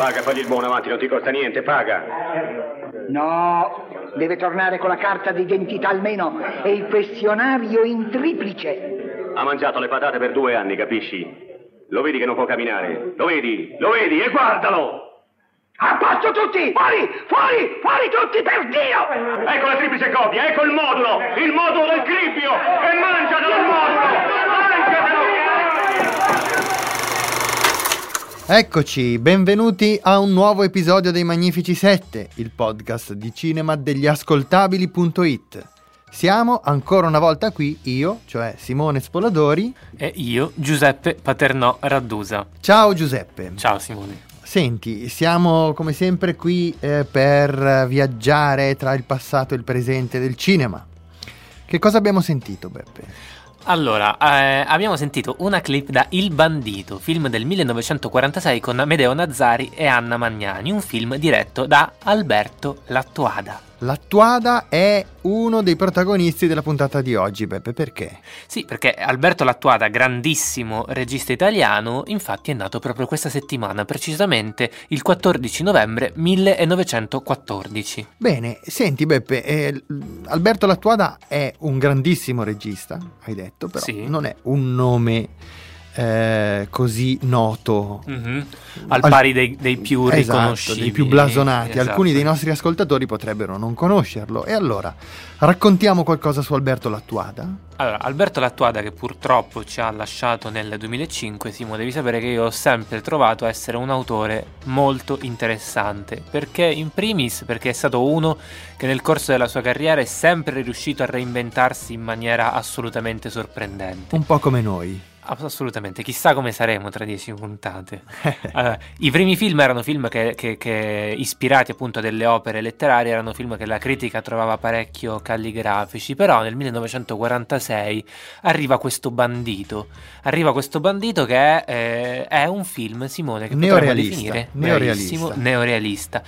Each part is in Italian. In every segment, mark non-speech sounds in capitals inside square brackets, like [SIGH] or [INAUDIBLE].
Paga, fagli il buono avanti, non ti costa niente, paga. No, deve tornare con la carta d'identità almeno e il questionario in triplice. Ha mangiato le patate per due anni, capisci? Lo vedi che non può camminare? Lo vedi? Lo vedi? E guardalo! A posto tutti! Fuori! Fuori! Fuori tutti per Dio! Ecco la triplice copia, ecco il modulo! Il modulo del cribbio! E mangiatelo il modulo! Eccoci, benvenuti a un nuovo episodio dei Magnifici 7, il podcast di cinema degli ascoltabili.it. Siamo ancora una volta qui, io, cioè Simone Spoladori. E io, Giuseppe Paternò Raddusa. Ciao Giuseppe. Ciao Simone. Senti, siamo come sempre qui eh, per viaggiare tra il passato e il presente del cinema. Che cosa abbiamo sentito, Beppe? Allora, eh, abbiamo sentito una clip da Il Bandito, film del 1946 con Amedeo Nazzari e Anna Magnani, un film diretto da Alberto Lattuada. Lattuada è uno dei protagonisti della puntata di oggi, Beppe, perché? Sì, perché Alberto Lattuada, grandissimo regista italiano, infatti è nato proprio questa settimana, precisamente il 14 novembre 1914. Bene, senti Beppe, eh, Alberto Lattuada è un grandissimo regista, hai detto, però sì. non è un nome eh, così noto. Mm-hmm. al pari dei, dei più esatto, riconoscibili. dei più blasonati. Esatto. alcuni dei nostri ascoltatori potrebbero non conoscerlo. E allora raccontiamo qualcosa su Alberto Lattuada. Allora Alberto Lattuada che purtroppo ci ha lasciato nel 2005 Simo devi sapere che io ho sempre trovato essere un autore molto interessante. Perché in primis perché è stato uno che nel corso della sua carriera è sempre riuscito a reinventarsi in maniera assolutamente sorprendente. Un po' come noi Assolutamente, chissà come saremo tra dieci puntate. [LAUGHS] allora, I primi film erano film che, che, che, ispirati appunto a delle opere letterarie, erano film che la critica trovava parecchio calligrafici, però nel 1946 arriva questo bandito, arriva questo bandito che è, eh, è un film, Simone, che potremmo definire neorealista. neorealista.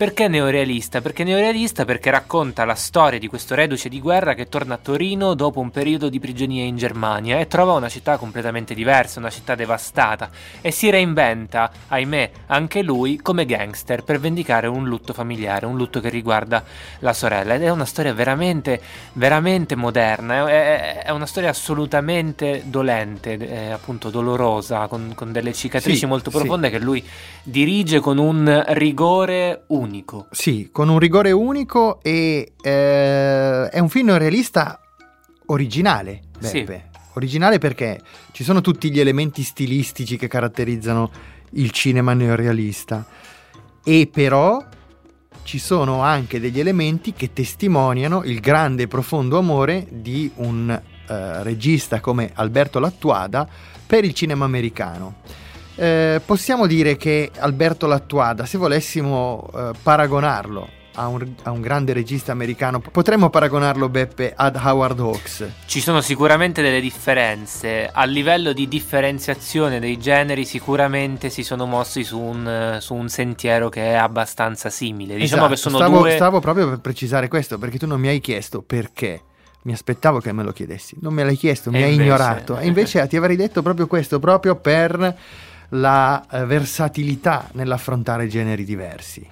Perché neorealista? Perché neorealista perché racconta la storia di questo reduce di guerra che torna a Torino dopo un periodo di prigionia in Germania e trova una città completamente diversa, una città devastata e si reinventa, ahimè, anche lui come gangster per vendicare un lutto familiare, un lutto che riguarda la sorella ed è una storia veramente, veramente moderna, è, è una storia assolutamente dolente, eh, appunto dolorosa, con, con delle cicatrici sì, molto profonde sì. che lui dirige con un rigore unico unico. Sì, con un rigore unico e eh, è un film realista originale, Beppe. Sì. Originale perché ci sono tutti gli elementi stilistici che caratterizzano il cinema neorealista e però ci sono anche degli elementi che testimoniano il grande e profondo amore di un eh, regista come Alberto Lattuada per il cinema americano. Eh, possiamo dire che Alberto Lattuada, se volessimo eh, paragonarlo a un, a un, grande regista americano, potremmo paragonarlo, Beppe, ad Howard Hawks. Ci sono sicuramente delle differenze. A livello di differenziazione dei generi, sicuramente si sono mossi su un, su un sentiero che è abbastanza simile. Diciamo esatto, che sono stavo, due. Stavo proprio per precisare questo, perché tu non mi hai chiesto perché. Mi aspettavo che me lo chiedessi, non me l'hai chiesto, mi e hai invece... ignorato. E invece ti avrei detto proprio questo, proprio per la eh, versatilità nell'affrontare generi diversi.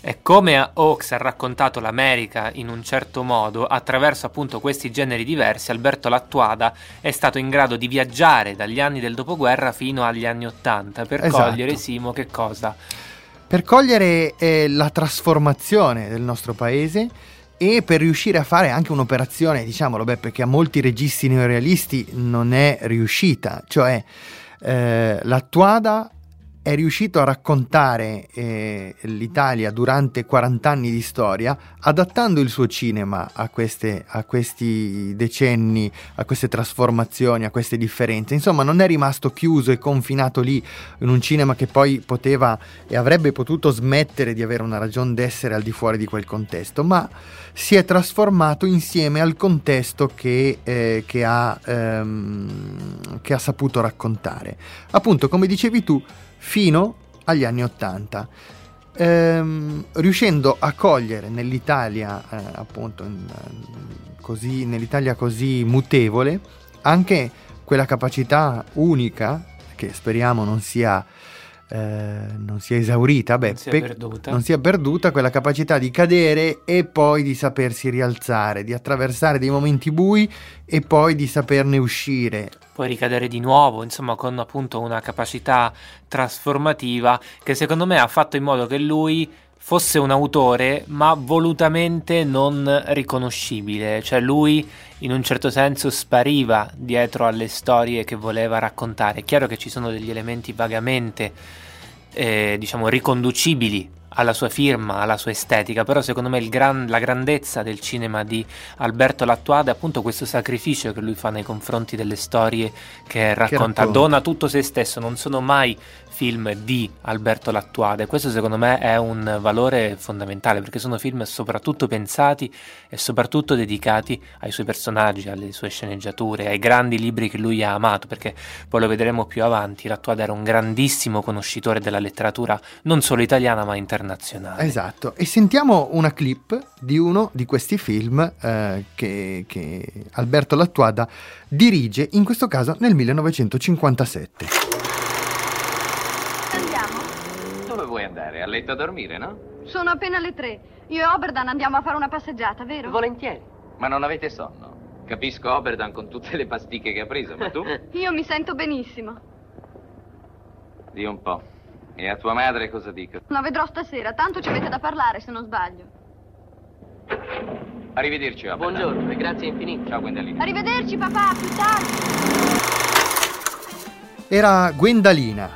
E come Hawks ha raccontato l'America in un certo modo, attraverso appunto questi generi diversi, Alberto Lattuada è stato in grado di viaggiare dagli anni del dopoguerra fino agli anni Ottanta per Esatto. cogliere, Simo, che cosa? per cogliere eh, la trasformazione del nostro paese e per riuscire a fare anche un'operazione, diciamolo Beppe, che a molti registi neorealisti non è riuscita, cioè eh, l'Attuada è riuscito a raccontare eh, l'Italia durante 40 anni di storia, adattando il suo cinema a, queste, a questi decenni, a queste trasformazioni, a queste differenze. Insomma, non è rimasto chiuso e confinato lì in un cinema che poi poteva e avrebbe potuto smettere di avere una ragione d'essere al di fuori di quel contesto, ma si è trasformato insieme al contesto che, eh, che ha, ehm, che ha saputo raccontare. Appunto, come dicevi tu, fino agli anni Ottanta. Ehm, riuscendo a cogliere nell'Italia, eh, appunto, in- così, nell'Italia così mutevole, anche quella capacità unica, che speriamo non sia, eh, non sia esaurita, beh, Non sia pe- perduta. non sia perduta, quella capacità di cadere e poi di sapersi rialzare, di attraversare dei momenti bui e poi di saperne uscire. Poi ricadere di nuovo, insomma, con appunto una capacità trasformativa che secondo me ha fatto in modo che lui fosse un autore, ma volutamente non riconoscibile. Cioè lui in un certo senso spariva dietro alle storie che voleva raccontare. È chiaro che ci sono degli elementi vagamente, eh, diciamo, riconducibili alla sua firma, alla sua estetica, però secondo me gran- la grandezza del cinema di Alberto Lattuada è appunto questo sacrificio che lui fa nei confronti delle storie che racconta, racconta. dona tutto se stesso, non sono mai film di Alberto Lattuada e questo secondo me è un valore fondamentale perché sono film soprattutto pensati e soprattutto dedicati ai suoi personaggi, alle sue sceneggiature, ai grandi libri che lui ha amato perché poi lo vedremo più avanti, Lattuada era un grandissimo conoscitore della letteratura non solo italiana ma internazionale. Esatto, e sentiamo una clip di uno di questi film eh, che, che Alberto Lattuada dirige, in questo caso nel 1957. Andiamo. Dove vuoi andare? A letto a dormire, no? Sono appena le tre. Io e Oberdan andiamo a fare una passeggiata, vero? Volentieri. Ma non avete sonno. Capisco Oberdan con tutte le pasticche che ha preso, ma tu? [LAUGHS] Io mi sento benissimo. Di un po'. E a tua madre cosa dico? La vedrò stasera, tanto ci avete da parlare se non sbaglio. Arrivederci, Oberdan. Buongiorno e grazie infinite. Ciao, Gwendalina. Arrivederci papà, più tardi. Era Gwendalina,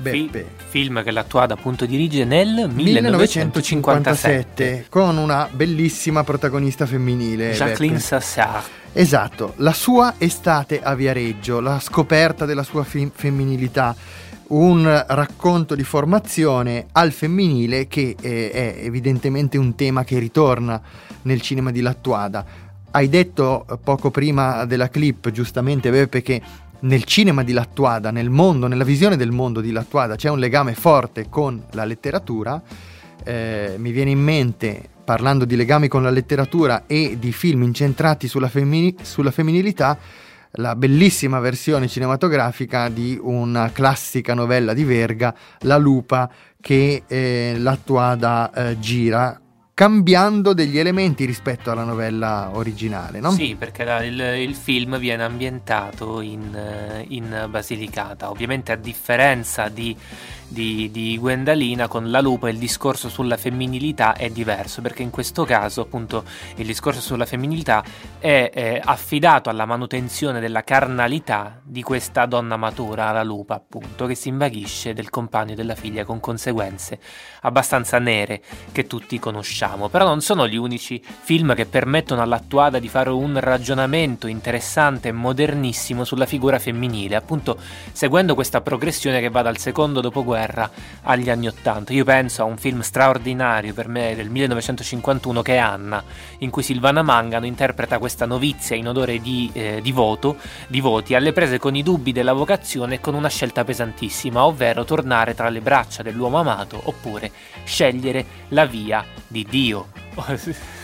Fi- Beppe. film che Lattuada appunto dirige nel 1957 1957. con una bellissima protagonista femminile Jacqueline. Sassard. Esatto, la sua estate a Viareggio, la scoperta della sua fi- femminilità, un racconto di formazione al femminile che eh, è evidentemente un tema che ritorna nel cinema di Lattuada. Hai detto eh, poco prima della clip, giustamente Beppe, che nel cinema di Lattuada, nel mondo, nella visione del mondo di Lattuada c'è un legame forte con la letteratura. Eh, mi viene in mente, parlando di legami con la letteratura e di film incentrati sulla, femmini- sulla femminilità, la bellissima versione cinematografica di una classica novella di Verga, La lupa, che eh, l'Attuada eh, gira cambiando degli elementi rispetto alla novella originale, no? Sì, perché la- il, il film viene ambientato in, eh, in Basilicata. Ovviamente a differenza di, di, di Gwendalina, con la lupa il discorso sulla femminilità è diverso, perché in questo caso appunto il discorso sulla femminilità è eh, affidato alla manutenzione della carnalità di questa donna matura, la lupa appunto, che si invaghisce del compagno della figlia con conseguenze abbastanza nere che tutti conosciamo. Però non sono gli unici film che permettono all'attuada di fare un ragionamento interessante e modernissimo sulla figura femminile, appunto seguendo questa progressione che va dal secondo dopoguerra agli anni Ottanta. Io penso a un film straordinario per me del 1951 che è Anna, in cui Silvana Mangano interpreta questa novizia in odore di, eh, di voto, di voti, alle prese con i dubbi della vocazione e con una scelta pesantissima, ovvero tornare tra le braccia dell'uomo amato oppure scegliere la via di Dio. [LAUGHS]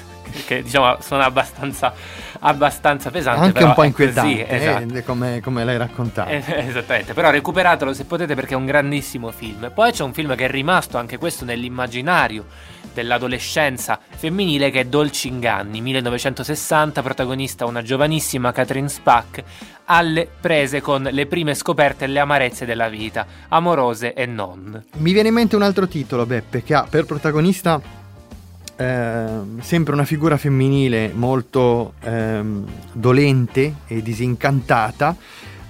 che diciamo sono abbastanza, abbastanza pesanti. Anche però, un po' ecco, inquietante, sì, esatto. eh, come, come l'hai raccontato. Eh, esattamente, però recuperatelo se potete perché è un grandissimo film. Poi c'è un film che è rimasto anche questo nell'immaginario dell'adolescenza femminile che è Dolci Inganni, 1960, protagonista una giovanissima Catherine Spack alle prese con le prime scoperte e le amarezze della vita, amorose e non. Mi viene in mente un altro titolo, Beppe, che ha per protagonista ehm, sempre una figura femminile molto ehm, dolente e disincantata.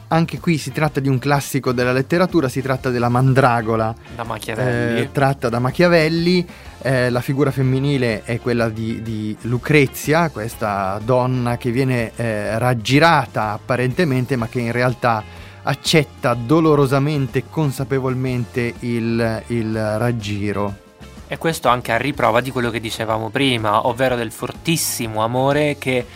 Anche qui si tratta di un classico della letteratura, si tratta della mandragola Da Machiavelli. eh, tratta da Machiavelli. Eh, la figura femminile è quella di, di Lucrezia, questa donna che viene eh, raggirata apparentemente, ma che in realtà accetta dolorosamente e consapevolmente il, il raggiro. E questo anche a riprova di quello che dicevamo prima, ovvero del fortissimo amore che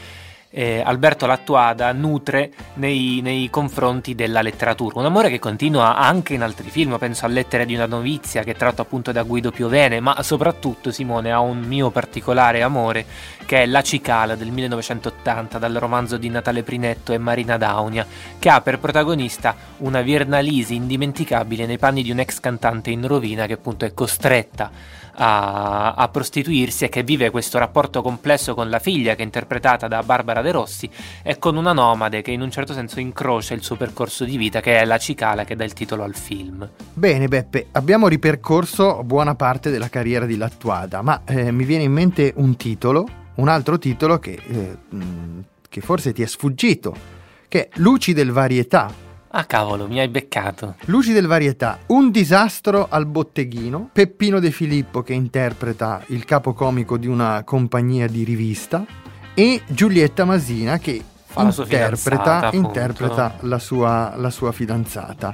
eh, Alberto Lattuada nutre nei, nei confronti della letteratura. Un amore che continua anche in altri film, penso a Lettere di una novizia che è tratto appunto da Guido Piovene, ma soprattutto Simone ha un mio particolare amore che è La Cicala del 1980 dal romanzo di Natale Prinetto e Marina Daunia, che ha per protagonista una Virnalisi indimenticabile nei panni di un'ex cantante in rovina che appunto è costretta a, a prostituirsi e che vive questo rapporto complesso con la figlia che è interpretata da Barbara De Rossi e con una nomade che in un certo senso incrocia il suo percorso di vita che è la cicala che dà il titolo al film. Bene Beppe, abbiamo ripercorso buona parte della carriera di Lattuada, ma eh, mi viene in mente un titolo, un altro titolo che, eh, che forse ti è sfuggito, che è Luci del Varietà. Ah cavolo, mi hai beccato. Luci del Varietà, un disastro al botteghino, Peppino De Filippo che interpreta il capocomico di una compagnia di rivista e Giulietta Masina che la interpreta, appunto. interpreta la, sua, la sua fidanzata.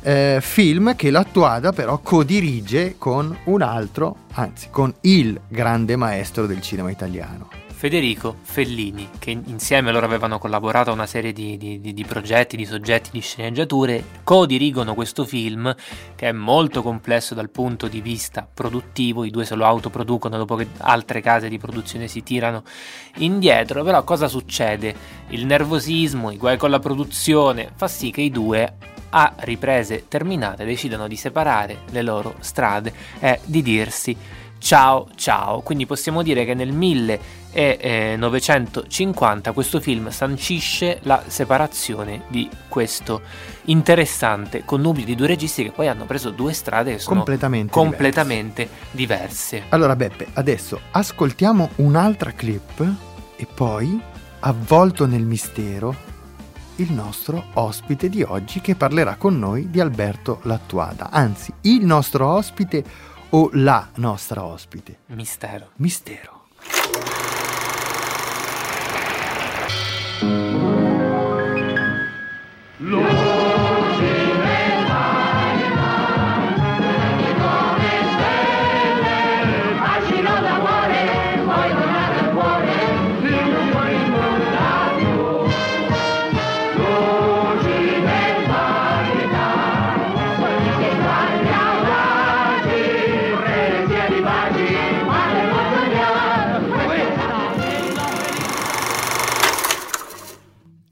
Eh, film che l'attuada però codirige con un altro, anzi con il grande maestro del cinema italiano. Federico Fellini, che insieme loro avevano collaborato a una serie di, di- di- di progetti, di soggetti, di sceneggiature, co-dirigono questo film che è molto complesso dal punto di vista produttivo, i due se lo autoproducono dopo che altre case di produzione si tirano indietro, però cosa succede? Il nervosismo, i guai con la produzione fa sì che i due a riprese terminate decidano di separare le loro strade e di dirsi ciao ciao. Quindi possiamo dire che nel 1950 questo film sancisce la separazione di questo interessante connubio di due registi che poi hanno preso due strade che sono Completamente completamente diverse. Allora Beppe, adesso ascoltiamo un'altra clip e poi, avvolto nel mistero, il nostro ospite di oggi che parlerà con noi di Alberto Lattuada. Anzi, il nostro ospite o la nostra ospite. Mistero. Mistero. Thank you.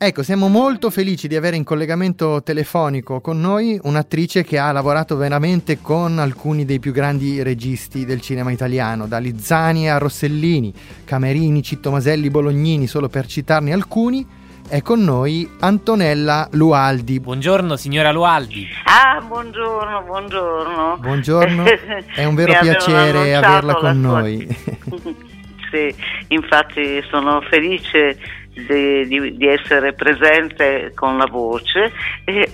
Ecco, siamo molto felici di avere in collegamento telefonico con noi un'attrice che ha lavorato veramente con alcuni dei più grandi registi del cinema italiano, da Lizzani a Rossellini, Camerini, Cittomaselli, Bolognini, solo per citarne alcuni. È con noi Antonella Lualdi. Buongiorno signora Lualdi. Ah, buongiorno, buongiorno. Buongiorno, [LAUGHS] è un vero piacere averla la con sua- noi. [LAUGHS] Sì, infatti sono felice di, di- di essere presente con la voce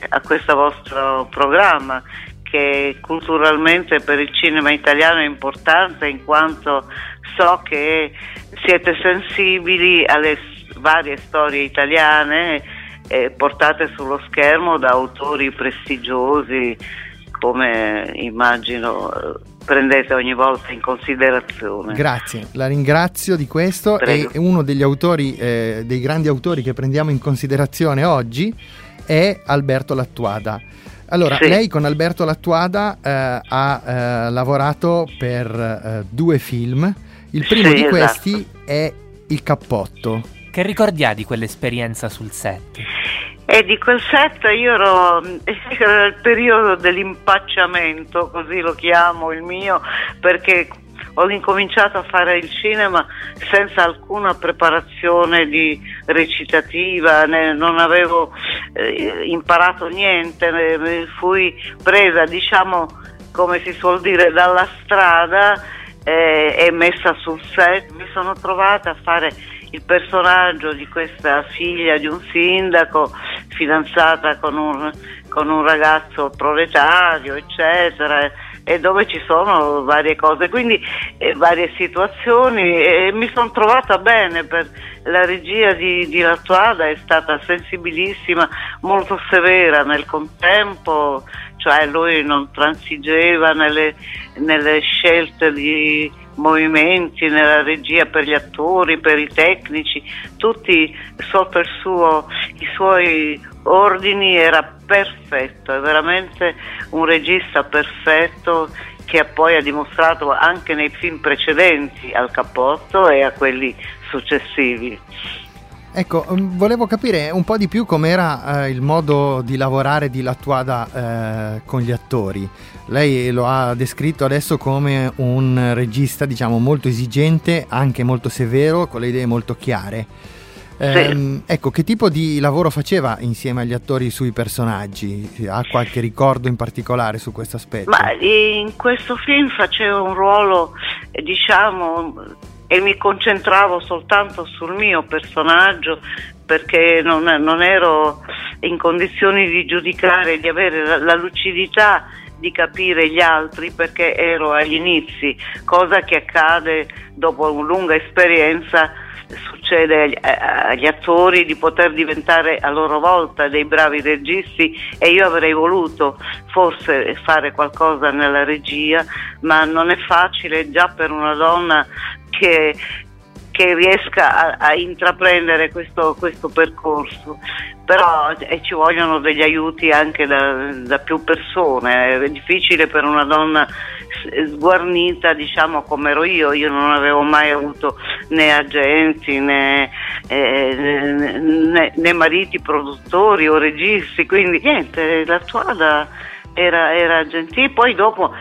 a questo vostro programma che culturalmente per il cinema italiano è importante in quanto so che siete sensibili alle varie storie italiane eh, portate sullo schermo da autori prestigiosi come immagino eh, prendete ogni volta in considerazione. Grazie, la ringrazio di questo Prego. e uno degli autori, eh, dei grandi autori che prendiamo in considerazione oggi è Alberto Lattuada. Allora, Sì. lei con Alberto Lattuada eh, ha eh, lavorato per eh, due film. Il primo Sì, di esatto. questi è il cappotto. Che ricordi ha di quell'esperienza sul set? E di quel set io ero, [LAUGHS] era il periodo dell'impacciamento, così lo chiamo il mio, perché ho incominciato a fare il cinema senza alcuna preparazione di recitativa, né, non avevo eh, imparato niente, né, fui presa, diciamo, come si suol dire, dalla strada eh, e messa sul set. Mi sono trovata a fare il personaggio di questa figlia di un sindaco fidanzata con un, con un ragazzo proletario, eccetera, e dove ci sono varie cose, quindi eh, varie situazioni e mi sono trovata bene per la regia di, di Lattuada è stata sensibilissima, molto severa nel contempo, cioè lui non transigeva nelle, nelle scelte di movimenti, nella regia per gli attori, per i tecnici, tutti sotto suo, i suoi ordini era perfetto, è veramente un regista perfetto che poi ha dimostrato anche nei film precedenti al cappotto e a quelli successivi. Ecco, mm, volevo capire un po' di più com'era eh, il modo di lavorare di Lattuada eh, con gli attori. Lei lo ha descritto adesso come un regista, diciamo, molto esigente, anche molto severo, con le idee molto chiare. Ehm, ecco, che tipo di lavoro faceva insieme agli attori sui personaggi? Ha qualche ricordo in particolare su questo aspetto? Ma in questo film faceva un ruolo, eh, diciamo, e mi concentravo soltanto sul mio personaggio perché non, non ero in condizioni di giudicare, di avere la, la lucidità di capire gli altri perché ero agli inizi, cosa che accade dopo una lunga esperienza succede agli, agli, attori di poter diventare a loro volta dei bravi registi e io avrei voluto forse fare qualcosa nella regia, ma non è facile già per una donna che, che riesca a, a intraprendere questo, questo, percorso. Però eh, ci vogliono degli aiuti anche da, da più persone, è difficile per una donna sguarnita diciamo come ero io, io non avevo mai avuto né agenti né, eh, né, né mariti produttori o registi, quindi niente, la Tuada era, era gentile, poi dopo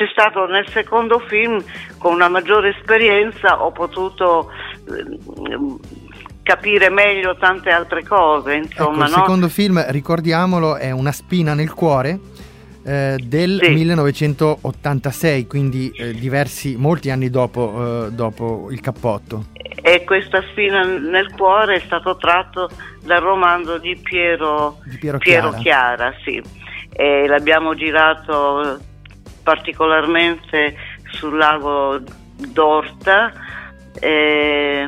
c'è stato nel secondo film con una maggiore esperienza ho potuto capire meglio tante altre cose insomma ecco, il no? secondo film ricordiamolo è Una spina nel cuore eh, del Sì. 1986 quindi eh, diversi molti anni dopo, eh, dopo il cappotto e questa spina nel cuore è stato tratto dal romanzo di Piero, Di Piero Piero Chiara. Chiara, sì. E l'abbiamo girato particolarmente sul lago d'Orta, e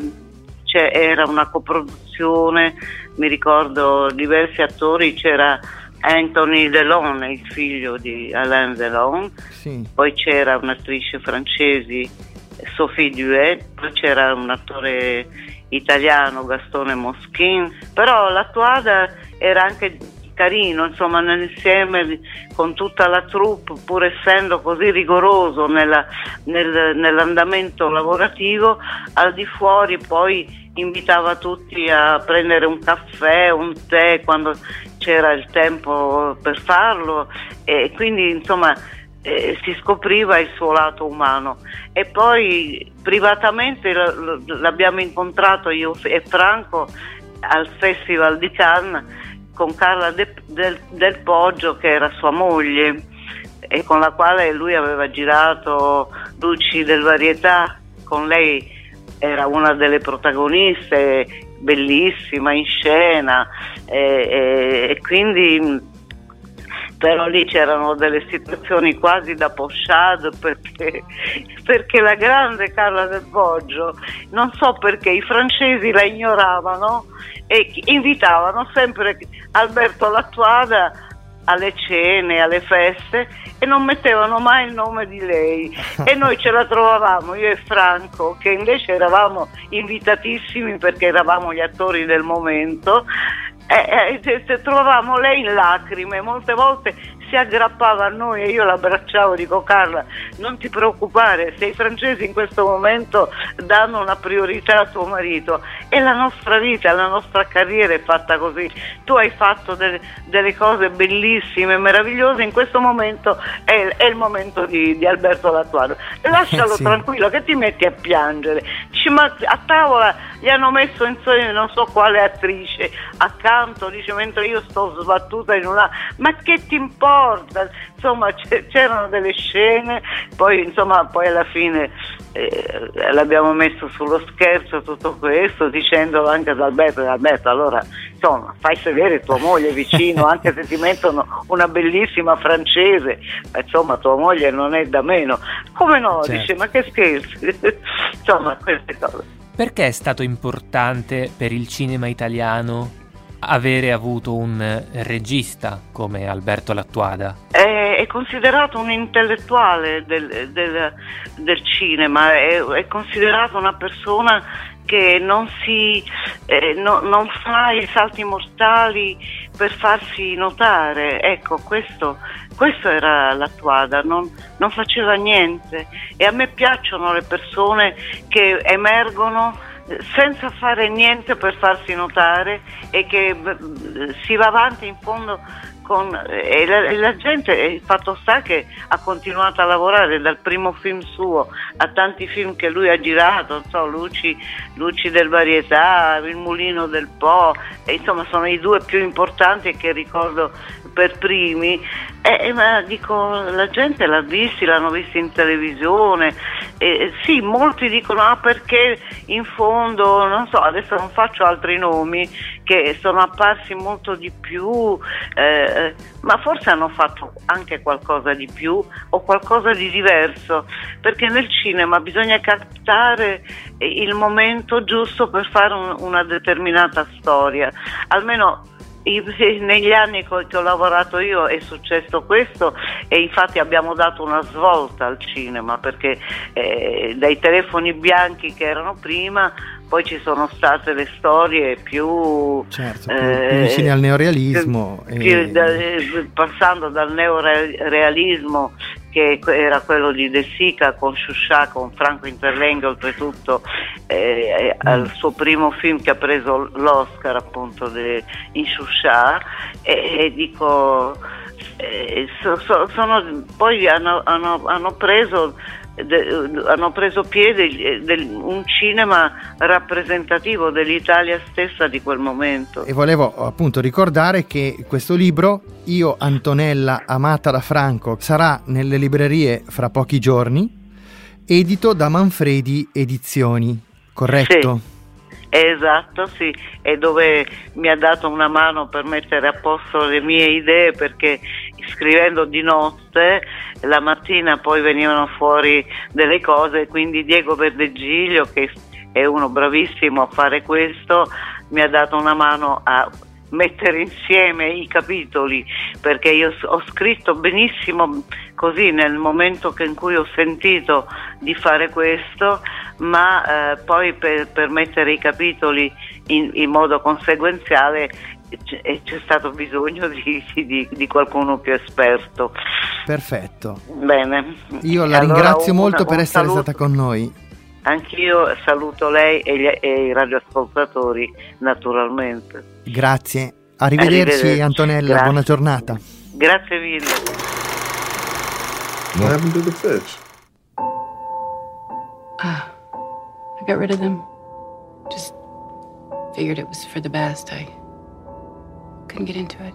c'è- era una coproduzione, mi ricordo diversi attori, c'era Anthony Delon, il figlio di Alain Delon, sì. poi c'era un'attrice francese Sophie Duet, poi c'era un attore italiano Gastone Moschin, però l'attuada era anche carino, insomma, nell'insieme con tutta la troupe, pur essendo così rigoroso nella- nel- nell'andamento lavorativo, al di fuori poi invitava tutti a prendere un caffè, un tè quando c'era il tempo per farlo e quindi insomma eh, si scopriva il suo lato umano. E poi privatamente l'abbiamo incontrato io e Franco al Festival di Cannes con Carla De- del, del Poggio che era sua moglie e con la quale lui aveva girato Luci del Varietà, con lei era una delle protagoniste, bellissima in scena e, e- e quindi però lì c'erano delle situazioni quasi da pochade perché, perché la grande Carla del Poggio, non so perché i francesi la ignoravano e invitavano sempre Alberto Lattuada alle cene, alle feste e non mettevano mai il nome di lei. [LAUGHS] E noi ce la trovavamo io e Franco che invece eravamo invitatissimi perché eravamo gli attori del momento e, e- e- e trovavamo lei in lacrime molte volte si aggrappava a noi e io l'abbracciavo, dico Carla, non ti preoccupare, se i francesi in questo momento danno una priorità a tuo marito e la nostra vita, la nostra carriera è fatta così. Tu hai fatto delle, delle cose bellissime, meravigliose, in questo momento è, è il momento di, di Alberto Lattuado. Lascialo Eh, sì. tranquillo che ti metti a piangere. Dici, ma a tavola gli hanno messo insomma non so quale attrice accanto, dice mentre io sto sbattuta in una... Ma che ti importa? Insomma [LAUGHS] c- c'erano delle scene, poi insomma poi alla fine eh, l'abbiamo messo sullo scherzo tutto questo dicendolo anche ad Alberto Alberto allora insomma fai sedere tua moglie vicino anche se ti mettono una bellissima francese ma insomma tua moglie non è da meno. Come no? Certo. dice ma che scherzi? [LAUGHS] Insomma queste cose. Perché è stato importante per il cinema italiano avere avuto un regista come Alberto Lattuada? è, è considerato un intellettuale del, del- del cinema, è, è considerato una persona che non, si, eh, no- non fa i salti mortali per farsi notare. Ecco, questo, questo era l'attuada, non, non faceva niente e a me piacciono le persone che emergono senza fare niente per farsi notare e che eh, si va avanti in fondo con, e la, e la gente, e il fatto sta che ha continuato a lavorare dal primo film suo a tanti film che lui ha girato, so, Luci, Luci del Varietà, Il Mulino del Po, e insomma sono i due più importanti che ricordo per primi, eh, eh, ma dico, la gente l'ha visti, l'hanno visti in televisione, eh, sì, molti dicono ah perché in fondo, non so, adesso non faccio altri nomi che sono apparsi molto di più, eh, ma forse hanno fatto anche qualcosa di più o qualcosa di diverso, perché nel cinema bisogna captare eh, il momento giusto per fare un- una determinata storia, almeno negli anni che ho lavorato io è successo questo e infatti abbiamo dato una svolta al cinema perché eh, dai telefoni bianchi che erano prima poi ci sono state le storie più, Certo, più, eh, più vicini al neorealismo. più e- da- eh, passando dal neorealismo che era quello di De Sica con Sciuscià, con Franco Interlenghi oltretutto eh, al suo primo film che ha preso l'Oscar appunto de- in Sciuscià e, e dico eh, so- so- sono- poi hanno, hanno- hanno preso de- hanno preso piede del- un cinema rappresentativo dell'Italia stessa di quel momento. E volevo appunto ricordare che questo libro, Io Antonella amata da Franco, sarà nelle librerie fra pochi giorni, edito da Manfredi Edizioni, corretto? Esatto, sì, e dove mi ha dato una mano per mettere a posto le mie idee perché scrivendo di notte la mattina poi venivano fuori delle cose, quindi Diego Verdegiglio che è uno bravissimo a fare questo mi ha dato una mano a mettere insieme i capitoli perché io ho scritto benissimo così nel momento che- in cui ho sentito di fare questo ma eh, poi per, per mettere i capitoli in, in modo conseguenziale c- e c'è stato bisogno di, di- di qualcuno più esperto. Perfetto. Bene. Io la Allora, ringrazio molto per un essere saluto. stata con noi. Anch'io saluto lei e, gli- e i radioascoltatori naturalmente. Grazie. Arrivederci, Arrivederci. Antonella, Grazie. buona giornata. Grazie mille. What happened to the fish? Ah, I got rid of them. Just figured it was for the best. I couldn't get into it.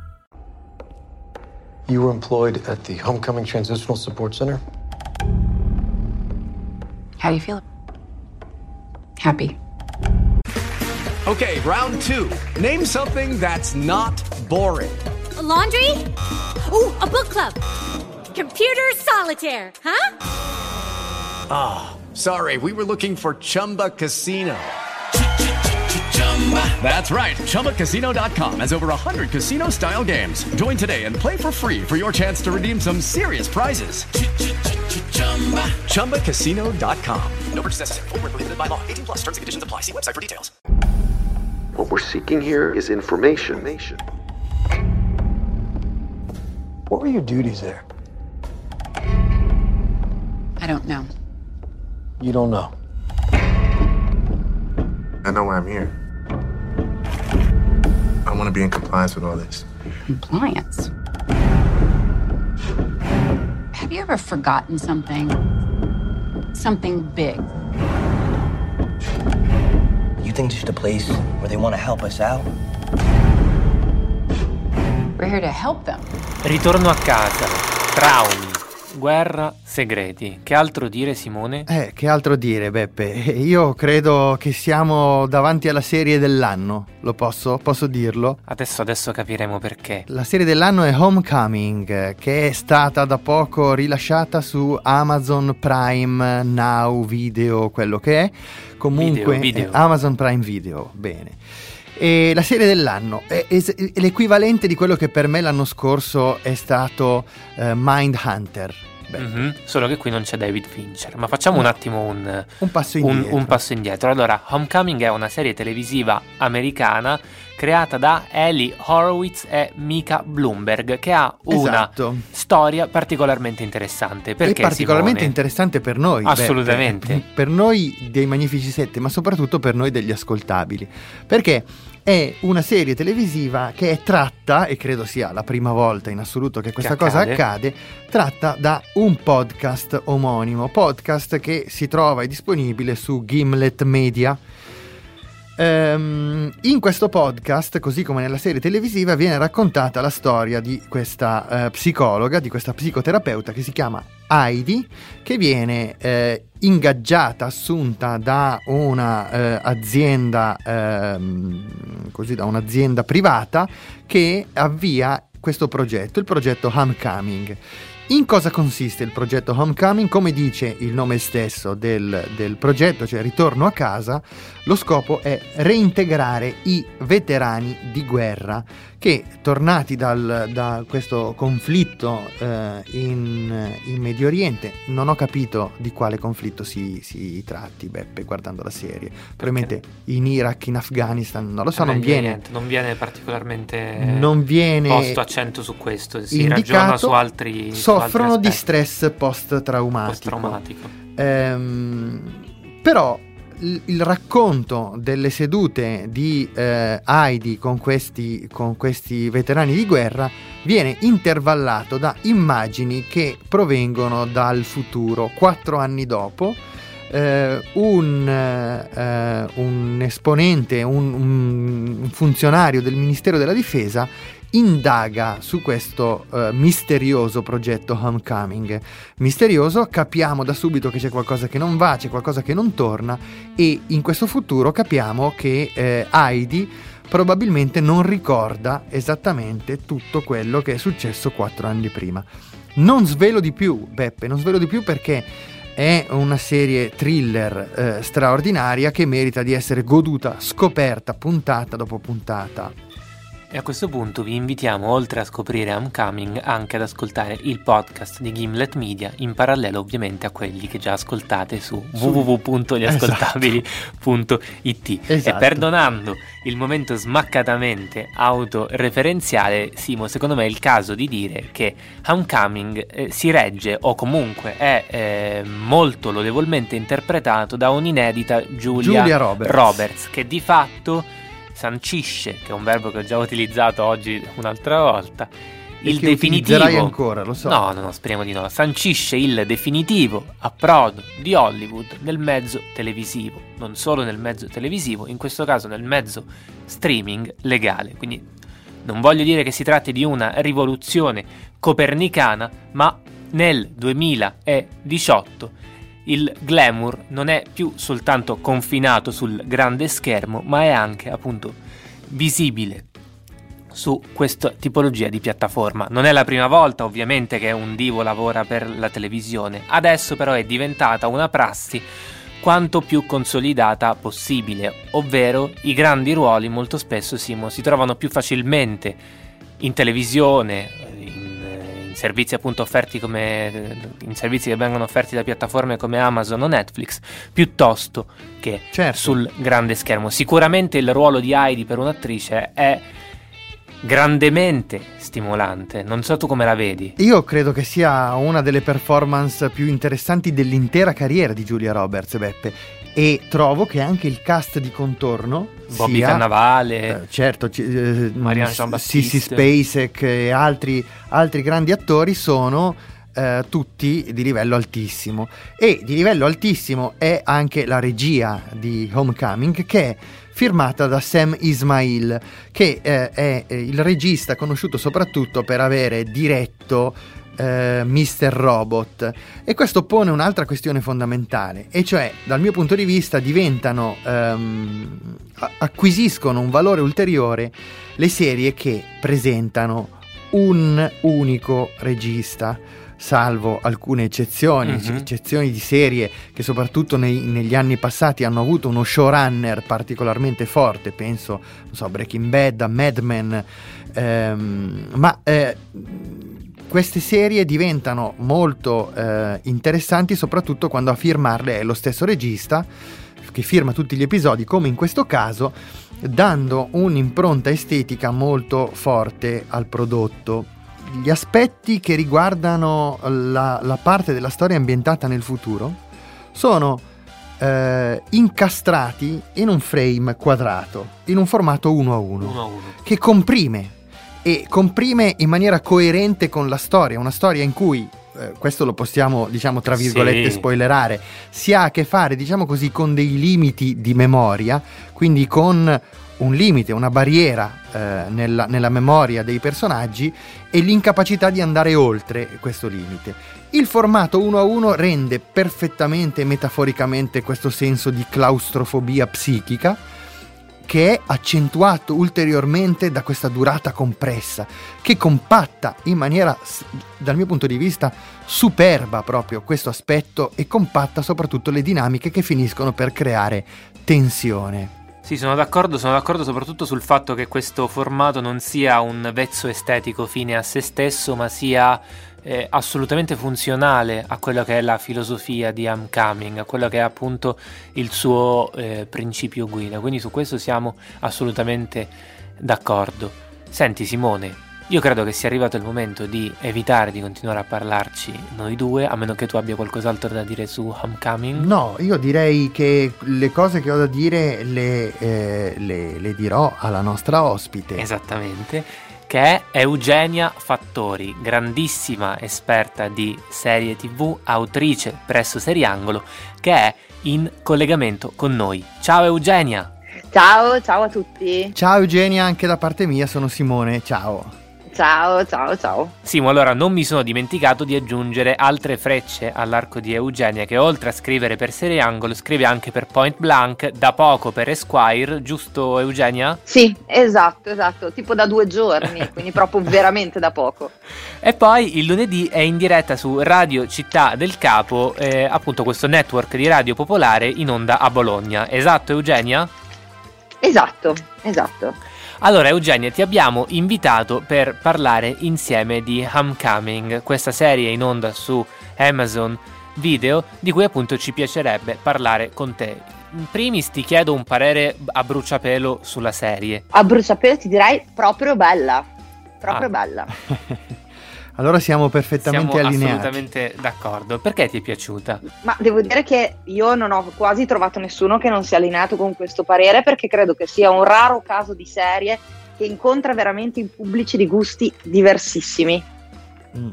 You were employed at the Homecoming Transitional Support Center? How do you feel? Happy. Okay, round two. Name something that's not boring. A laundry? Ooh, a book club. Computer solitaire, huh? Ah, sorry, we were looking for Chumba Casino. That's right. ChumbaCasino.com has over 100 casino style games. Join today and play for free for your chance to redeem some serious prizes. ChumbaCasino.com. No purchase necessary. Void where prohibited by law. 18 plus terms and conditions apply. See website for details. What we're seeking here is information. What were your duties there? I don't know. You don't know. I know why I'm here. I want to be in compliance with all this. Compliance? Have you ever forgotten something? Something big? You think this is the place where they want to help us out? We're here to help them. Ritorno a casa, traumi, guerra, segreti. Che altro dire, Simone? Eh, che altro dire, Beppe? Io credo che siamo davanti alla serie dell'anno. Lo posso? Posso dirlo? Adesso, adesso capiremo perché. La serie dell'anno è Homecoming, che è stata da poco rilasciata su Amazon Prime Now Video, quello che è. Comunque, Video, video. eh, Amazon Prime Video, bene. E la serie dell'anno è, es- è l'equivalente di quello che per me l'anno scorso è stato eh, Mindhunter. Mhm, Solo che qui non c'è David Fincher. Ma facciamo un attimo un, Un passo un- indietro. un passo indietro. Allora, Homecoming è una serie televisiva americana creata da Ellie Horowitz e Mika Bloomberg, che ha una Esatto. storia particolarmente interessante. Perché è particolarmente Simone? interessante per noi. Assolutamente. per noi dei Magnifici Sette, ma soprattutto per noi degli ascoltabili. Perché è una serie televisiva che è tratta, e credo sia la prima volta in assoluto che questa cosa accade. accade, tratta da un podcast omonimo, podcast che si trova e disponibile su Gimlet Media. Ehm, in questo podcast, così come nella serie televisiva, viene raccontata la storia di questa eh, psicologa, di questa psicoterapeuta che si chiama Heidi, che viene eh, ingaggiata, assunta da una eh, azienda, ehm, così da un'azienda privata che avvia questo progetto, il progetto Homecoming. In cosa consiste il progetto Homecoming? Come dice il nome stesso del, del progetto, cioè ritorno a casa, lo scopo è reintegrare i veterani di guerra che, tornati dal- da questo conflitto eh, in, in Medio Oriente, non ho capito di quale conflitto si, si tratti, Beppe, guardando la serie. Probabilmente in Iraq, in Afghanistan, non lo so, Eh beh, non viene... niente, non viene particolarmente Non viene posto accento su questo, si indicato, ragiona su altri su soffrono altri di stress post-traumatico. Post-traumatico. Ehm, però il, racconto delle sedute di eh, Heidi con questi, con questi veterani di guerra viene intervallato da immagini che provengono dal futuro, quattro anni dopo. eh, un, eh, un esponente, un, un funzionario del Ministero della Difesa indaga su questo eh, misterioso progetto Homecoming. Misterioso, capiamo da subito che c'è qualcosa che non va, c'è qualcosa che non torna e in questo futuro capiamo che eh, Heidi probabilmente non ricorda esattamente tutto quello che è successo quattro anni prima. Non svelo di più, Beppe, non svelo di più perché è una serie thriller eh, straordinaria che merita di essere goduta, scoperta puntata dopo puntata. E a questo punto vi invitiamo, oltre a scoprire Homecoming, anche ad ascoltare il podcast di Gimlet Media, in parallelo ovviamente a quelli che già ascoltate su Su- www.gliascoltabili.it. Esatto. E perdonando il momento smaccatamente autoreferenziale, Simo, secondo me è il caso di dire che Homecoming eh, si regge, o comunque è eh, molto lodevolmente interpretato da un'inedita Giulia, Giulia Roberts. che di fatto sancisce, che è un verbo che ho già utilizzato oggi un'altra volta, il definitivo. ancora, lo so. No, no, no, speriamo di no. Sancisce il definitivo approdo di Hollywood nel mezzo televisivo, non solo nel mezzo televisivo, in questo caso nel mezzo streaming legale. Quindi non voglio dire che si tratti di una rivoluzione copernicana, ma nel 2018 il glamour non è più soltanto confinato sul grande schermo, ma è anche appunto visibile su questa tipologia di piattaforma. Non è la prima volta ovviamente che un divo lavora per la televisione, adesso però è diventata una prassi quanto più consolidata possibile, ovvero i grandi ruoli molto spesso Simo, si trovano più facilmente in televisione, servizi appunto offerti come in servizi che vengono offerti da piattaforme come Amazon o Netflix, piuttosto che Certo. sul grande schermo. Sicuramente il ruolo di Heidi per un'attrice è grandemente stimolante. Non so tu come la vedi. Io credo che sia una delle performance più interessanti dell'intera carriera di Giulia Roberts, Beppe. E trovo che anche il cast di contorno Bobby sia, Cannavale, eh, certo, ci- eh, Marianne s- Jean-Baptiste. Sissy Spacek e altri, altri grandi attori sono eh, tutti di livello altissimo. E di livello altissimo è anche la regia di Homecoming che è firmata da Sam Ismail, che eh, è il regista conosciuto soprattutto per avere diretto eh, Mr. Robot. E questo pone un'altra questione fondamentale, e cioè, dal mio punto di vista, diventano, ehm, acquisiscono un valore ulteriore le serie che presentano un unico regista. Salvo alcune eccezioni, Mhm. eccezioni di serie che soprattutto nei- negli anni passati hanno avuto uno showrunner particolarmente forte, penso, non so, Breaking Bad, a Mad Men, ehm, ma eh, queste serie diventano molto eh, interessanti soprattutto quando a firmarle è lo stesso regista che firma tutti gli episodi, come in questo caso, dando un'impronta estetica molto forte al prodotto. Gli aspetti che riguardano la, la parte della storia ambientata nel futuro sono eh, incastrati in un frame quadrato, in un formato 1 a 1 Uno a uno. che comprime e comprime in maniera coerente con la storia, una storia in cui eh, questo lo possiamo, diciamo, tra virgolette, Sì. spoilerare, si ha a che fare, diciamo così, con dei limiti di memoria, quindi con un limite, una barriera eh, nella, nella memoria dei personaggi e l'incapacità di andare oltre questo limite. Il formato 1 a 1 rende perfettamente metaforicamente questo senso di claustrofobia psichica che è accentuato ulteriormente da questa durata compressa, che compatta in maniera, dal mio punto di vista, superba proprio questo aspetto e compatta soprattutto le dinamiche che finiscono per creare tensione. Sì, sono d'accordo, sono d'accordo soprattutto sul fatto che questo formato non sia un vezzo estetico fine a se stesso, ma sia eh, assolutamente funzionale a quello che è la filosofia di Homecoming, a quello che è appunto il suo eh, principio guida. Quindi su questo siamo assolutamente d'accordo. Senti Simone, io credo che sia arrivato il momento di evitare di continuare a parlarci noi due, a meno che tu abbia qualcos'altro da dire su Homecoming. No, io direi che le cose che ho da dire le, eh, le- le dirò alla nostra ospite. Esattamente, che è Eugenia Fattori, grandissima esperta di serie TV, autrice presso Seriangolo, che è in collegamento con noi. Ciao Eugenia! Ciao, ciao a tutti. Ciao Eugenia, anche da parte mia sono Simone, ciao. Ciao, ciao, ciao. Simo, allora non mi sono dimenticato di aggiungere altre frecce all'arco di Eugenia che oltre a scrivere per Seriangolo scrive anche per Point Blank, da poco per Esquire, giusto Eugenia? Sì, esatto, esatto, tipo da due giorni, [LAUGHS] quindi proprio veramente da poco. E poi il lunedì è in diretta su Radio Città del Capo, eh, appunto questo network di radio popolare in onda a Bologna. Esatto Eugenia? Esatto, esatto. Allora Eugenia ti abbiamo invitato per parlare insieme di Homecoming, questa serie in onda su Amazon Video di cui appunto ci piacerebbe parlare con te. In primis ti chiedo un parere a bruciapelo sulla serie. A bruciapelo ti direi proprio bella, proprio Ah. bella. [LAUGHS] Allora siamo perfettamente Siamo allineati. assolutamente d'accordo. Perché ti è piaciuta? Ma devo dire che io non ho quasi trovato nessuno che non sia allineato con questo parere perché credo che sia un raro caso di serie che incontra veramente in pubblici di gusti diversissimi. Mm.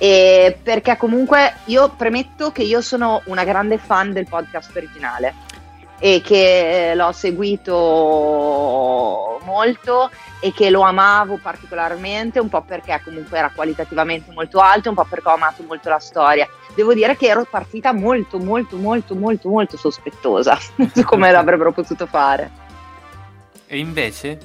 E perché comunque io premetto che io sono una grande fan del podcast originale e che eh, l'ho seguito molto e che lo amavo particolarmente, un po' perché comunque era qualitativamente molto alto, un po' perché ho amato molto la storia. devo dire che ero partita molto, molto, molto, molto, molto sospettosa [LAUGHS] su come [LAUGHS] l'avrebbero potuto fare. E invece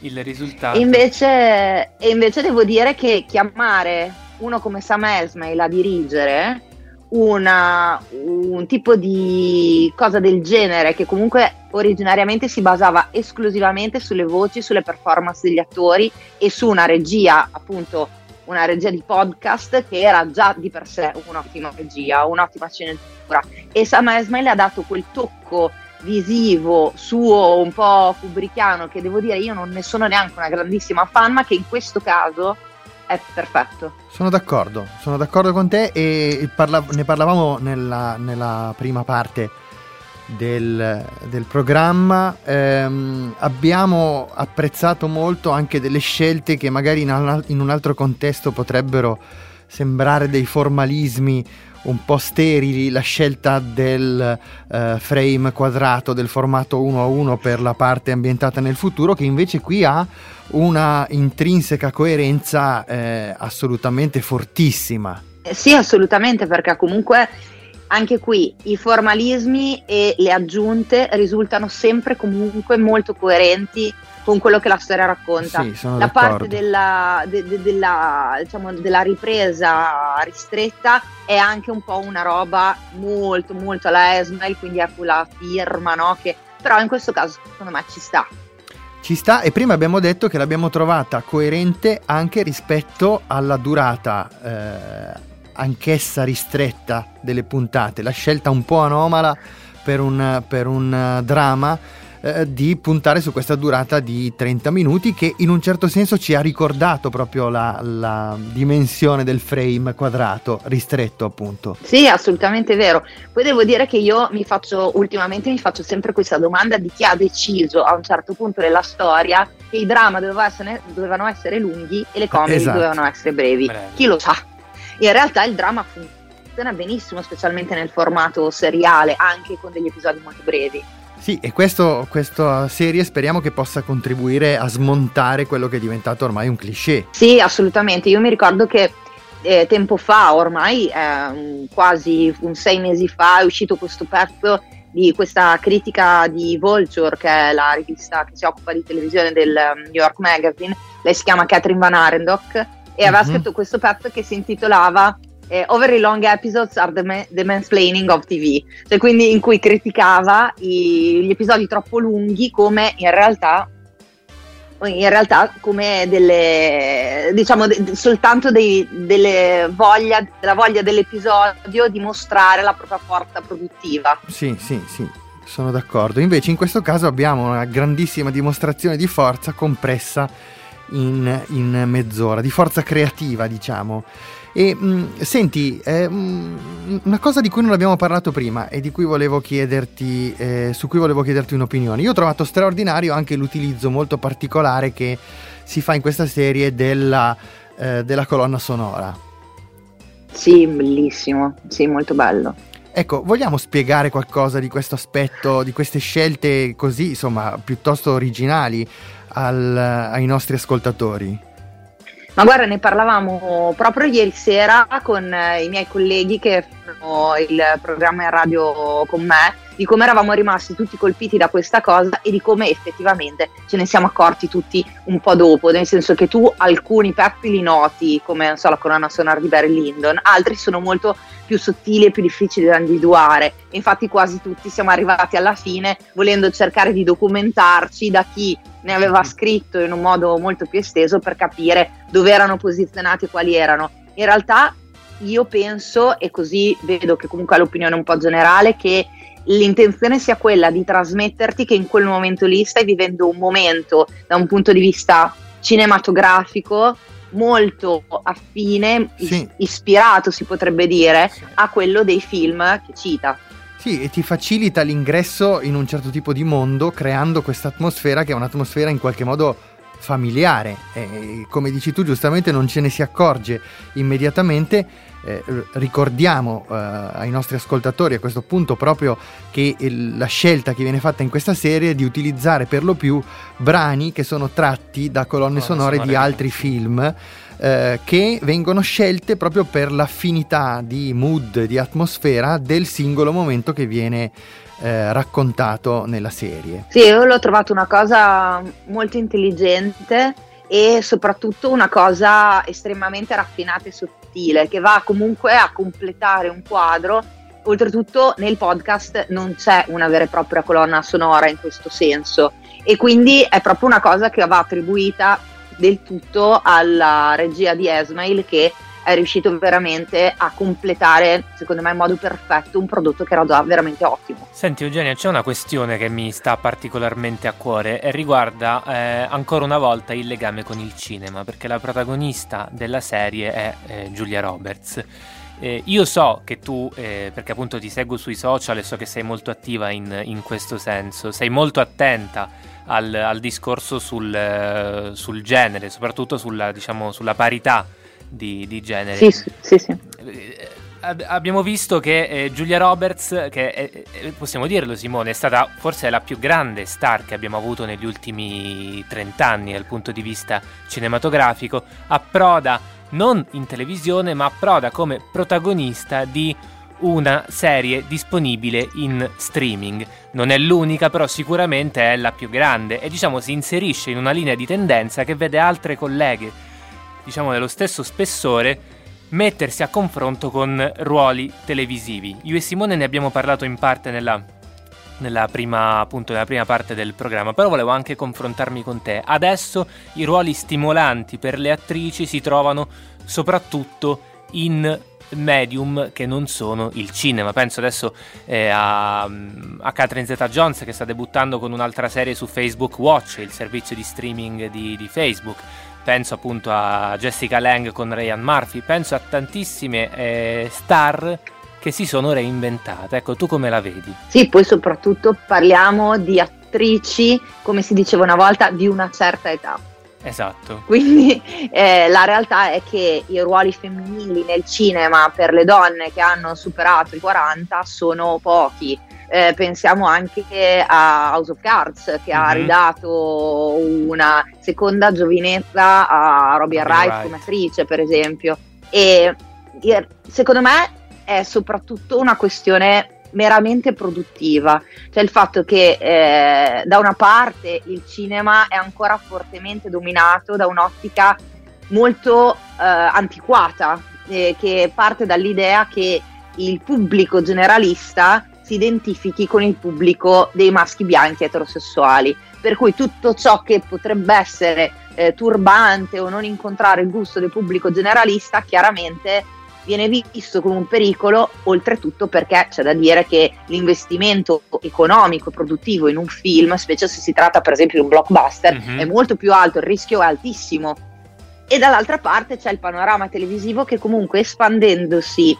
il risultato... E invece, e invece devo dire che chiamare uno come Sam Esmail a dirigere una, un tipo di cosa del genere che comunque originariamente si basava esclusivamente sulle voci, sulle performance degli attori e su una regia, appunto una regia di podcast che era già di per sé un'ottima regia, un'ottima sceneggiatura. E Sam Esmail ha dato quel tocco visivo suo un po' kubrickiano che devo dire io non ne sono neanche una grandissima fan ma che in questo caso è perfetto. Sono d'accordo, sono d'accordo con te e parla- ne parlavamo nella, nella, prima parte del, del programma. Ehm, abbiamo apprezzato molto anche delle scelte che magari in, in un altro contesto potrebbero sembrare dei formalismi un po' sterili la scelta del uh, frame quadrato del formato 1 a 1 per la parte ambientata nel futuro che invece qui ha una intrinseca coerenza eh, assolutamente fortissima. Eh, sì, assolutamente, perché comunque anche qui i formalismi e le aggiunte risultano sempre comunque molto coerenti con quello che la storia racconta. Sì, la parte della, de, de, della, diciamo, della, ripresa ristretta è anche un po' una roba molto molto alla Esmail, quindi ecco la firma, no? che però in questo caso secondo me ci sta. Ci sta e prima abbiamo detto che l'abbiamo trovata coerente anche rispetto alla durata eh, anch'essa ristretta delle puntate, la scelta un po' anomala per un, per un dramma eh, di puntare su questa durata di 30 minuti che in un certo senso ci ha ricordato proprio la, la dimensione del frame quadrato ristretto appunto. Sì, assolutamente vero. Poi devo dire che io mi faccio ultimamente mi faccio sempre questa domanda di chi ha deciso a un certo punto della storia che i drama dovevano essere, dovevano essere lunghi e le comedy esatto. dovevano essere brevi. Brevi. Chi lo sa? In realtà il dramma funziona benissimo, specialmente nel formato seriale, anche con degli episodi molto brevi. Sì, e questo, questa serie speriamo che possa contribuire a smontare quello che è diventato ormai un cliché. Sì, assolutamente. Io mi ricordo che eh, tempo fa, ormai eh, quasi un sei mesi fa, è uscito questo pezzo di questa critica di Vulture, che è la rivista che si occupa di televisione del um, New York Magazine. Lei si chiama Catherine Van Arendok e aveva mm-hmm. scritto questo pezzo che si intitolava eh, Overly Long Episodes are the, ma- the Mansplaining of TV, cioè quindi in cui criticava i, gli episodi troppo lunghi come in realtà in realtà come delle diciamo de- soltanto dei, delle voglia, della voglia dell'episodio di mostrare la propria forza produttiva. Sì, sì, sì, sono d'accordo. Invece in questo caso abbiamo una grandissima dimostrazione di forza compressa in, in mezz'ora, di forza creativa, diciamo. E mh, mm, senti, eh, mh, una cosa di cui non abbiamo parlato prima e di cui volevo chiederti, eh, su cui volevo chiederti un'opinione. Io ho trovato straordinario anche l'utilizzo molto particolare che si fa in questa serie della, eh, della colonna sonora. Sì, bellissimo, sì, molto bello. Ecco, vogliamo spiegare qualcosa di questo aspetto, di queste scelte così, insomma, piuttosto originali al, ai nostri ascoltatori? Ma guarda, ne parlavamo proprio ieri sera con eh, i miei colleghi che il programma in radio con me, di come eravamo rimasti tutti colpiti da questa cosa e di come effettivamente ce ne siamo accorti tutti un po' dopo, nel senso che tu alcuni pezzi li noti, come so, la colonna sonora di Barry Lyndon, altri sono molto più sottili e più difficili da individuare. Infatti quasi tutti siamo arrivati alla fine volendo cercare di documentarci da chi ne aveva scritto in un modo molto più esteso per capire dove erano posizionati e quali erano. In realtà io penso, e così vedo che comunque è l'opinione un po' generale, che l'intenzione sia quella di trasmetterti che in quel momento lì stai vivendo un momento da un punto di vista cinematografico molto affine, sì. ispirato si potrebbe dire, sì. a quello dei film che cita. Sì, e ti facilita l'ingresso in un certo tipo di mondo creando questa atmosfera che è un'atmosfera in qualche modo familiare. E, come dici tu giustamente non ce ne si accorge immediatamente. Eh, ricordiamo eh, ai nostri ascoltatori a questo punto proprio che il, la scelta che viene fatta in questa serie è di utilizzare per lo più brani che sono tratti da colonne sonore, sonore di altri film eh, che vengono scelte proprio per l'affinità di mood, di atmosfera del singolo momento che viene eh, raccontato nella serie. Sì, io l'ho trovato una cosa molto intelligente e soprattutto una cosa estremamente raffinata e sottile che va comunque a completare un quadro. Oltretutto nel podcast non c'è una vera e propria colonna sonora in questo senso e quindi è proprio una cosa che va attribuita del tutto alla regia di Esmail che è riuscito veramente a completare, secondo me in modo perfetto, un prodotto che era già veramente ottimo. Senti Eugenia, c'è una questione che mi sta particolarmente a cuore e riguarda eh, ancora una volta il legame con il cinema, perché la protagonista della serie è eh, Giulia Roberts. Eh, io so che tu, eh, perché appunto ti seguo sui social e so che sei molto attiva in, in questo senso, sei molto attenta al, al discorso sul, eh, sul, genere, soprattutto sulla, diciamo, sulla parità di, di genere. Sì, sì, sì. Eh, abbiamo visto che eh, Giulia Roberts, che è, è, possiamo dirlo Simone, è stata forse la più grande star che abbiamo avuto negli ultimi 30 anni dal punto di vista cinematografico, approda non in televisione ma approda come protagonista di una serie disponibile in streaming. Non è l'unica, però sicuramente è la più grande e diciamo si inserisce in una linea di tendenza che vede altre colleghe, diciamo dello stesso spessore, mettersi a confronto con ruoli televisivi. Io e Simone ne abbiamo parlato in parte nella, nella, prima, appunto, nella prima parte del programma, però volevo anche confrontarmi con te. Adesso i ruoli stimolanti per le attrici si trovano soprattutto in medium che non sono il cinema. Penso adesso eh, a, a Catherine Zeta Jones che sta debuttando con un'altra serie su Facebook Watch, il servizio di streaming di, di Facebook. Penso appunto a Jessica Lang con Ryan Murphy, penso a tantissime eh, star che si sono reinventate. Ecco, tu come la vedi? Sì, poi soprattutto parliamo di attrici, come si diceva una volta, di una certa età Esatto. Quindi eh, la realtà è che i ruoli femminili nel cinema per le donne che hanno superato i 40 sono pochi. Eh, pensiamo anche a House of Cards che mm-hmm. ha mhm. ridato una seconda giovinezza a Robin Wright, Wright come attrice, per esempio. E secondo me è soprattutto una questione meramente produttiva, cioè il fatto che eh, da una parte il cinema è ancora fortemente dominato da un'ottica molto eh, antiquata, eh, che parte dall'idea che il pubblico generalista si identifichi con il pubblico dei maschi bianchi eterosessuali, per cui tutto ciò che potrebbe essere eh, turbante o non incontrare il gusto del pubblico generalista chiaramente viene visto come un pericolo, oltretutto perché c'è da dire che l'investimento economico produttivo in un film, specie se si tratta per esempio di un blockbuster, mm-hmm. è molto più alto, il rischio è altissimo. E dall'altra parte c'è il panorama televisivo che comunque espandendosi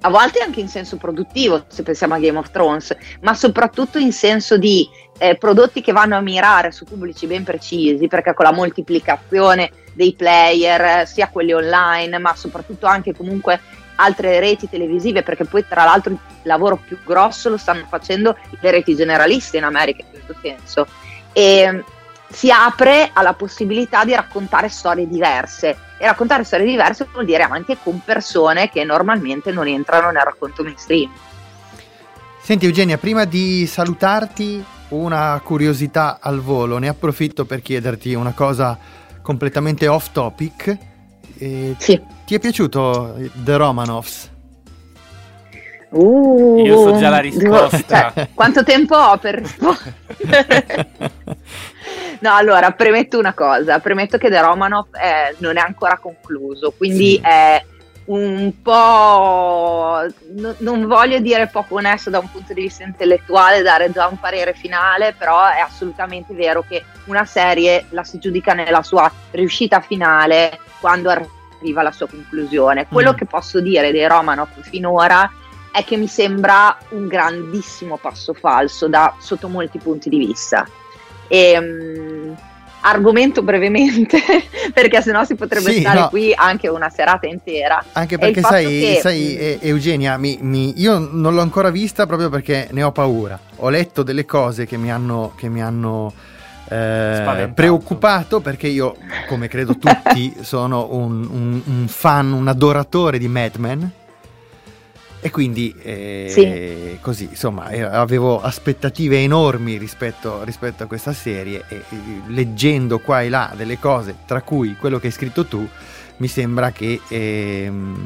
a volte anche in senso produttivo, se pensiamo a Game of Thrones, ma soprattutto in senso di eh, prodotti che vanno a mirare su pubblici ben precisi, perché con la moltiplicazione dei player, sia quelli online, ma soprattutto anche comunque altre reti televisive, perché poi tra l'altro il lavoro più grosso lo stanno facendo le reti generaliste in America in questo senso. E si apre alla possibilità di raccontare storie diverse e raccontare storie diverse vuol dire anche con persone che normalmente non entrano nel racconto mainstream. Senti Eugenia, prima di salutarti una curiosità al volo, ne approfitto per chiederti una cosa completamente off topic. Eh, sì. Ti è piaciuto The Romanovs? Uh, Io so già la risposta. Cioè, quanto tempo ho per rispondere? [LAUGHS] no, allora, premetto una cosa. Premetto che The Romanov è, non è ancora concluso, quindi sì. è un po', no, non voglio dire poco onesto da un punto di vista intellettuale, dare già un parere finale, però è assolutamente vero che una serie la si giudica nella sua riuscita finale quando arriva alla sua conclusione. Quello mm. che posso dire dei Romanov finora è che mi sembra un grandissimo passo falso da, sotto molti punti di vista. E, um, argomento brevemente [LAUGHS] perché sennò si potrebbe sì, stare no. qui anche una serata intera. Anche perché sai, che... sai Eugenia, mi, mi, io non l'ho ancora vista proprio perché ne ho paura. Ho letto delle cose che mi hanno, che mi hanno Spaventato. preoccupato perché io, come credo tutti, [LAUGHS] sono un, un- un fan, un adoratore di Mad Men. E quindi eh, Sì. così, insomma, eh, avevo aspettative enormi rispetto, rispetto a questa serie e, e leggendo qua e là delle cose, tra cui quello che hai scritto tu, mi sembra che, ehm,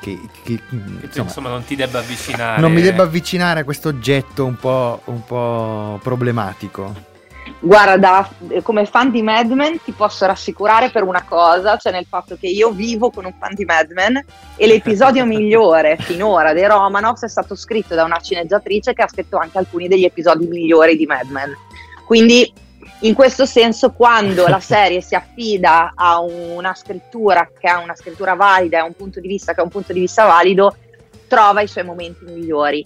che- che, insomma, insomma, non ti debba avvicinare. non mi debba avvicinare a questo oggetto un po', un po' problematico. Guarda, da- come fan di Mad Men ti posso rassicurare per una cosa, cioè nel fatto che io vivo con un fan di Mad Men e l'episodio [LAUGHS] migliore finora dei Romanovs è stato scritto da una sceneggiatrice che ha scritto anche alcuni degli episodi migliori di Mad Men. Quindi in questo senso quando la [LAUGHS] serie si affida a una scrittura che ha una scrittura valida e a un punto di vista che ha un punto di vista valido, trova i suoi momenti migliori.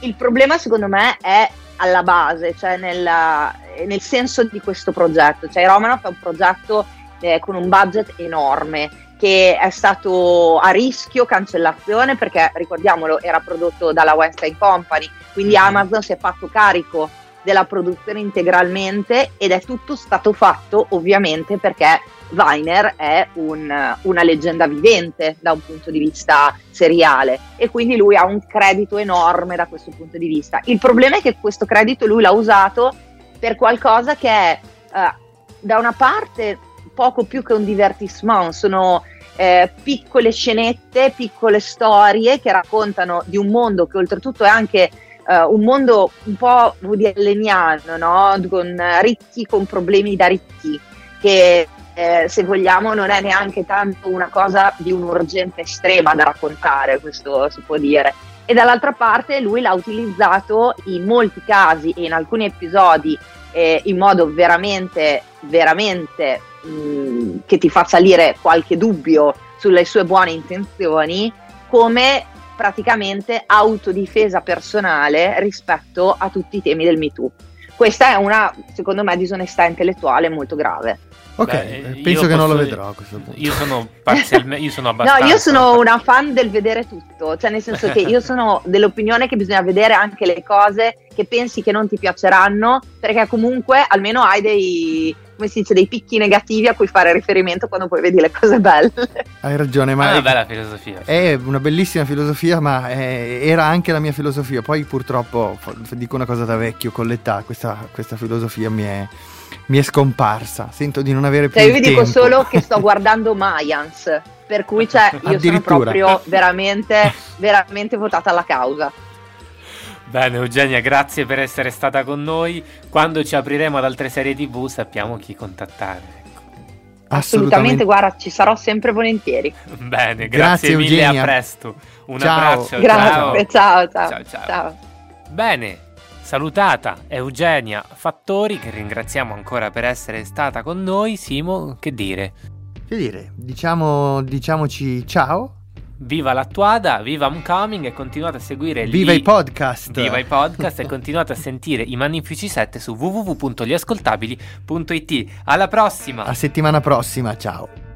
Il problema secondo me è alla base, cioè nella- nel senso di questo progetto. Cioè Romanov è un progetto eh, con un budget enorme che è stato a rischio cancellazione perché ricordiamolo era prodotto dalla Weinstein Company, quindi Amazon si è fatto carico della produzione integralmente ed è tutto stato fatto ovviamente perché Weiner è un- una leggenda vivente da un punto di vista seriale e quindi lui ha un credito enorme da questo punto di vista. Il problema è che questo credito lui l'ha usato per qualcosa che è eh, da una parte poco più che un divertissement, sono eh, piccole scenette, piccole storie che raccontano di un mondo che oltretutto è anche eh, un mondo un po' Woody Alleniano, no? con ricchi con problemi da ricchi, che eh, se vogliamo non è neanche tanto una cosa di un'urgenza estrema da raccontare, questo si può dire. E dall'altra parte lui l'ha utilizzato in molti casi e in alcuni episodi eh, in modo veramente, veramente mh, che ti fa salire qualche dubbio sulle sue buone intenzioni, come praticamente autodifesa personale rispetto a tutti i temi del Me Too. Questa è una, secondo me, disonestà intellettuale molto grave. Ok, Beh, eh, penso che non lo vedrò a questo punto. Io sono [LAUGHS] parzialmente. Io sono No, abbastanza. io sono una fan del vedere tutto, cioè nel senso che io [LAUGHS] sono dell'opinione che bisogna vedere anche le cose che pensi che non ti piaceranno, perché comunque almeno hai dei, come si dice, dei picchi negativi a cui fare riferimento quando poi vedi le cose belle. [LAUGHS] Hai ragione, È ma una è, bella filosofia. è una bellissima filosofia, ma è- era anche la mia filosofia. Poi purtroppo, dico una cosa da vecchio, con l'età questa, questa filosofia mi è, mi è scomparsa. Sento di non avere più Cioè io vi dico tempo. solo che sto [LAUGHS] guardando Mayans, per cui cioè, io sono Addirittura. proprio [LAUGHS] veramente, veramente votata alla causa. Bene, Eugenia, grazie per essere stata con noi. Quando ci apriremo ad altre serie TV, sappiamo chi contattare. ecco. Assolutamente, guarda, ci sarò sempre volentieri. [LAUGHS] Bene, grazie, Grazie, mille, Eugenia. a presto. Un Ciao. abbraccio. Grazie, ciao, ciao. Ciao, ciao. ciao. Bene, salutata Eugenia Fattori, che ringraziamo ancora per essere stata con noi. Simo, che dire? Che dire, diciamo, diciamoci ciao. Viva l'attuada, viva Homecoming e continuate a seguire Viva lì- i podcast. Viva i podcast e continuate a sentire i Magnifici 7 su www.liascoltabili.it. Alla prossima! A settimana prossima, ciao.